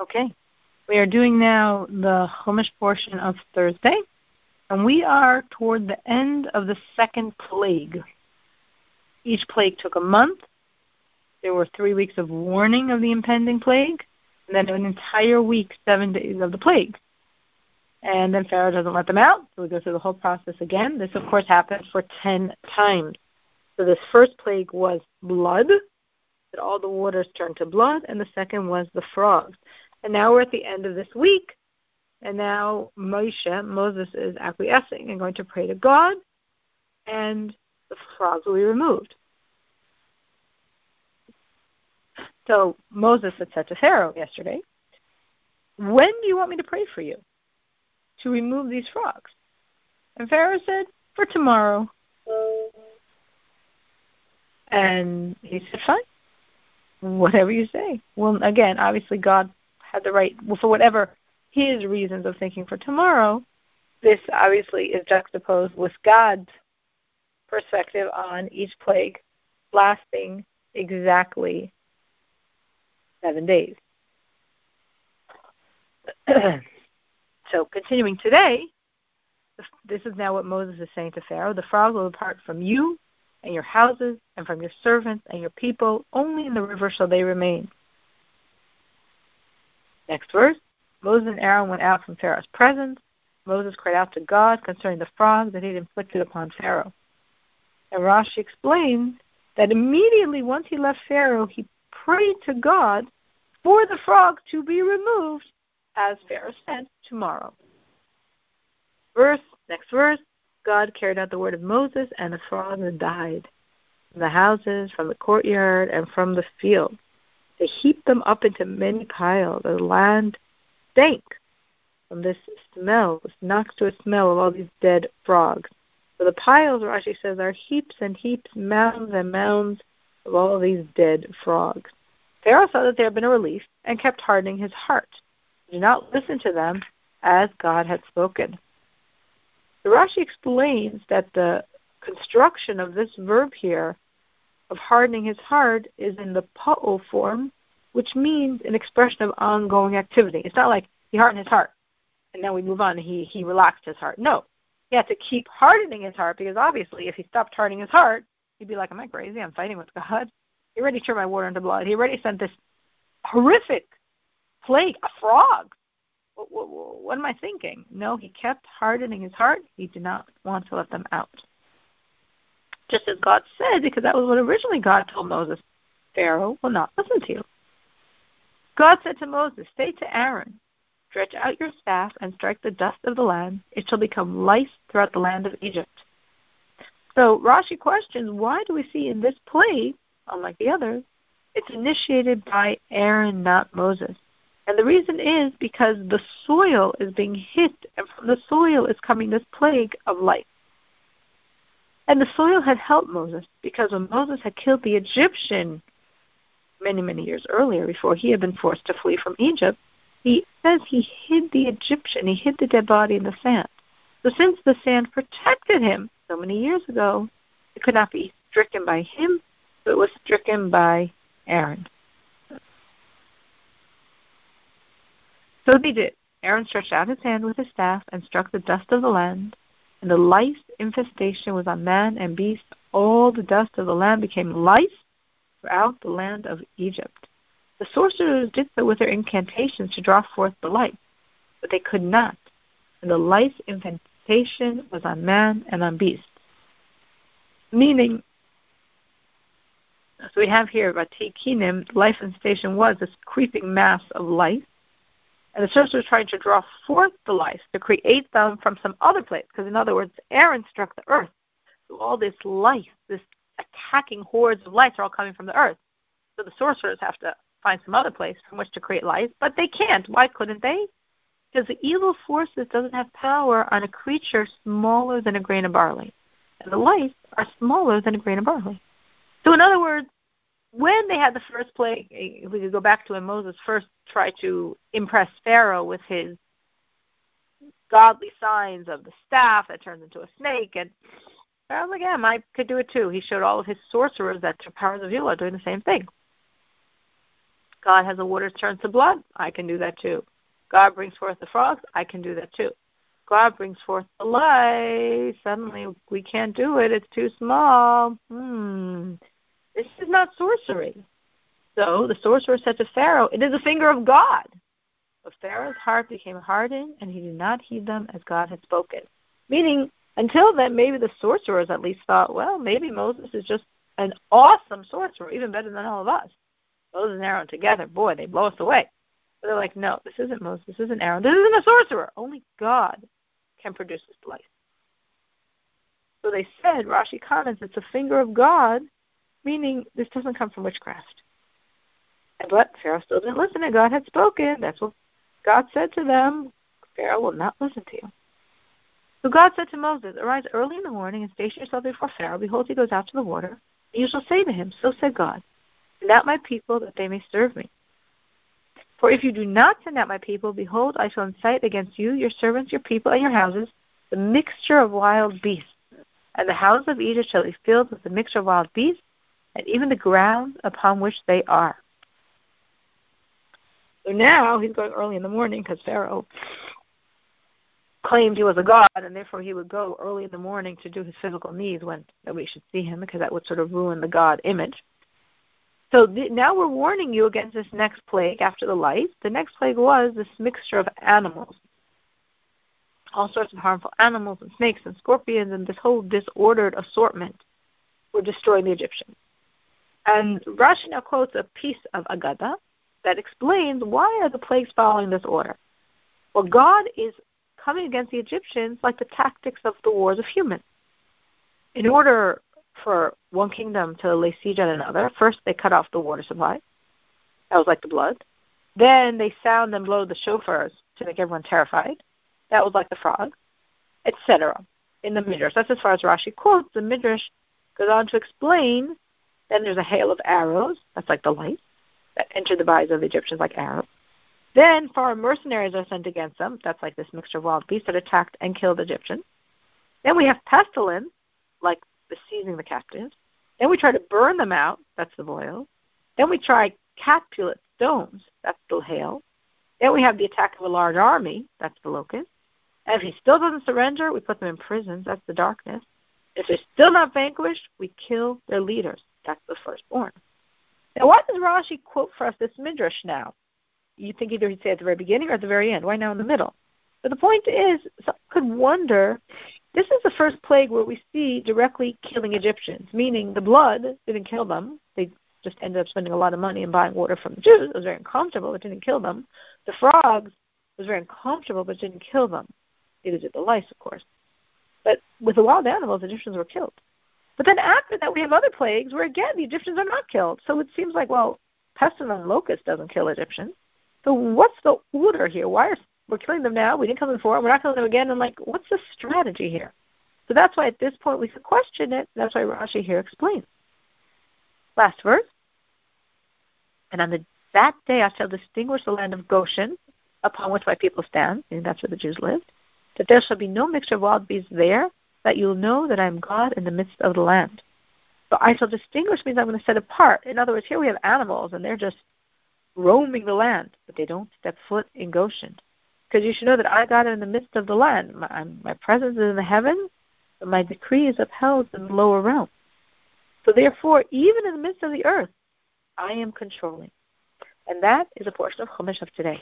Okay. We are doing now the Chumash portion of Thursday, and we are toward the end of the second plague. Each plague took a month. There were three weeks of warning of the impending plague, and then an entire week, seven days of the plague. And then Pharaoh doesn't let them out, so we go through the whole process again. This, of course, happened for ten times. So this first plague was blood, that all the waters turned to blood, and the second was the frogs. And now we're at the end of this week, and now Moshe, Moses is acquiescing and going to pray to God, and the frogs will be removed. So Moses had said to Pharaoh yesterday, When do you want me to pray for you to remove these frogs? And Pharaoh said, For tomorrow. And he said, Fine. Whatever you say. Well, again, obviously, God had the right, well, for whatever his reasons of thinking for tomorrow, this obviously is juxtaposed with God's perspective on each plague lasting exactly seven days. so, continuing today, this is now what Moses is saying to Pharaoh the frogs will depart from you and your houses and from your servants and your people. Only in the river shall they remain. Next verse Moses and Aaron went out from Pharaoh's presence. Moses cried out to God concerning the frogs that he had inflicted upon Pharaoh. And Rashi explains that immediately once he left Pharaoh, he prayed to God for the frog to be removed, as Pharaoh said, tomorrow. Verse, next verse, God carried out the word of Moses, and the frogs died from the houses, from the courtyard, and from the field. They heaped them up into many piles. The land stank from this smell, this noxious smell of all these dead frogs. So the piles, Rashi says, are heaps and heaps, mounds and mounds of all these dead frogs. Pharaoh saw that there had been a relief and kept hardening his heart. He did not listen to them as God had spoken. The Rashi explains that the construction of this verb here of hardening his heart is in the pa'ul form, which means an expression of ongoing activity. It's not like he hardened his heart and then we move on he, he relaxed his heart. No. He had to keep hardening his heart because obviously if he stopped hardening his heart, he'd be like, Am I crazy? I'm fighting with God. He already turned my water into blood. He already sent this horrific plague, a frog. What, what, what am I thinking? No, he kept hardening his heart. He did not want to let them out just as God said, because that was what originally God told Moses. Pharaoh will not listen to you. God said to Moses, Say to Aaron, Stretch out your staff and strike the dust of the land. It shall become lice throughout the land of Egypt. So Rashi questions, why do we see in this play, unlike the others, it's initiated by Aaron, not Moses? And the reason is because the soil is being hit, and from the soil is coming this plague of lice. And the soil had helped Moses because when Moses had killed the Egyptian many, many years earlier, before he had been forced to flee from Egypt, he says he hid the Egyptian, he hid the dead body in the sand. So since the sand protected him so many years ago, it could not be stricken by him, but it was stricken by Aaron. So they did. Aaron stretched out his hand with his staff and struck the dust of the land, and the lice infestation was on man and beast. All the dust of the land became lice throughout the land of Egypt. The sorcerers did so with their incantations to draw forth the light, but they could not. And the lice infestation was on man and on beast. Meaning, so we have here about Tikinim, life infestation was this creeping mass of lice and the sorcerers trying to draw forth the lice to create them from some other place. Because, in other words, Aaron struck the earth. So all this life, this attacking hordes of lice are all coming from the earth. So the sorcerers have to find some other place from which to create lice, but they can't. Why couldn't they? Because the evil forces doesn't have power on a creature smaller than a grain of barley. And the lice are smaller than a grain of barley. So in other words, when they had the first plague, we could go back to when Moses first tried to impress Pharaoh with his godly signs of the staff that turns into a snake, and Pharaoh's like, yeah, I could do it too. He showed all of his sorcerers that the powers of evil are doing the same thing. God has the waters turned to blood. I can do that too. God brings forth the frogs. I can do that too. God brings forth the light. Suddenly we can't do it. It's too small. Hmm. This is not sorcery. So the sorcerer said to Pharaoh, It is the finger of God. But Pharaoh's heart became hardened, and he did not heed them as God had spoken. Meaning, until then, maybe the sorcerers at least thought, well, maybe Moses is just an awesome sorcerer, even better than all of us. Moses and Aaron together, boy, they blow us away. But they're like, no, this isn't Moses, this isn't Aaron, this isn't a sorcerer. Only God can produce this life. So they said, Rashi comments, it's a finger of God, meaning this doesn't come from witchcraft. But Pharaoh still didn't listen, and God had spoken. That's what God said to them. Pharaoh will not listen to you. So God said to Moses, Arise early in the morning and station yourself before Pharaoh. Behold, he goes out to the water. And you shall say to him, So said God, Send out my people that they may serve me. For if you do not send out my people, behold, I shall incite against you, your servants, your people, and your houses, the mixture of wild beasts. And the houses of Egypt shall be filled with the mixture of wild beasts, and even the ground upon which they are. So now he's going early in the morning because Pharaoh claimed he was a god, and therefore he would go early in the morning to do his physical needs when nobody should see him because that would sort of ruin the god image. So now we're warning you against this next plague after the light. The next plague was this mixture of animals, all sorts of harmful animals and snakes and scorpions, and this whole disordered assortment were destroying the Egyptians. And Rashi now quotes a piece of Agada that explains why are the plagues following this order. Well, God is coming against the Egyptians like the tactics of the wars of humans. In order for one kingdom to lay siege on another, first they cut off the water supply. That was like the blood. Then they sound and blow the shofars to make everyone terrified. That was like the frog, etc. In the Midrash. That's as far as Rashi quotes. The Midrash goes on to explain then there's a hail of arrows. That's like the light that entered the bodies of the Egyptians like arrows. Then foreign mercenaries are sent against them. That's like this mixture of wild beasts that attacked and killed Egyptians. Then we have pestilence, like the seizing the captives. Then we try to burn them out. That's the boil. Then we try capulet stones. That's the hail. Then we have the attack of a large army. That's the locust. And if he still doesn't surrender, we put them in prisons. That's the darkness. If they're still not vanquished, we kill their leaders. That's the firstborn. Now, why does Rashi quote for us this midrash now? You think either he'd say at the very beginning or at the very end. Why now in the middle? But the point is, some could wonder this is the first plague where we see directly killing Egyptians, meaning the blood didn't kill them. They just ended up spending a lot of money and buying water from the Jews. It was very uncomfortable, but didn't kill them. The frogs was very uncomfortable, but didn't kill them. Neither did the lice, of course. But with the wild animals, the Egyptians were killed. But then after that, we have other plagues where, again, the Egyptians are not killed. So it seems like, well, pestilence and locust doesn't kill Egyptians. So what's the order here? Why are we're killing them now? We didn't kill them before. We're not killing them again. I'm like, what's the strategy here? So that's why at this point we could question it. That's why Rashi here explains. Last verse. And on the, that day I shall distinguish the land of Goshen, upon which my people stand, and that's where the Jews lived, that there shall be no mixture of wild beasts there, that you'll know that I am God in the midst of the land. So I shall distinguish means I'm going to set apart. In other words, here we have animals and they're just roaming the land, but they don't step foot in Goshen. Because you should know that I God am in the midst of the land. My, my presence is in the heavens, but my decree is upheld in the lower realm. So therefore, even in the midst of the earth, I am controlling. And that is a portion of Chumash of today.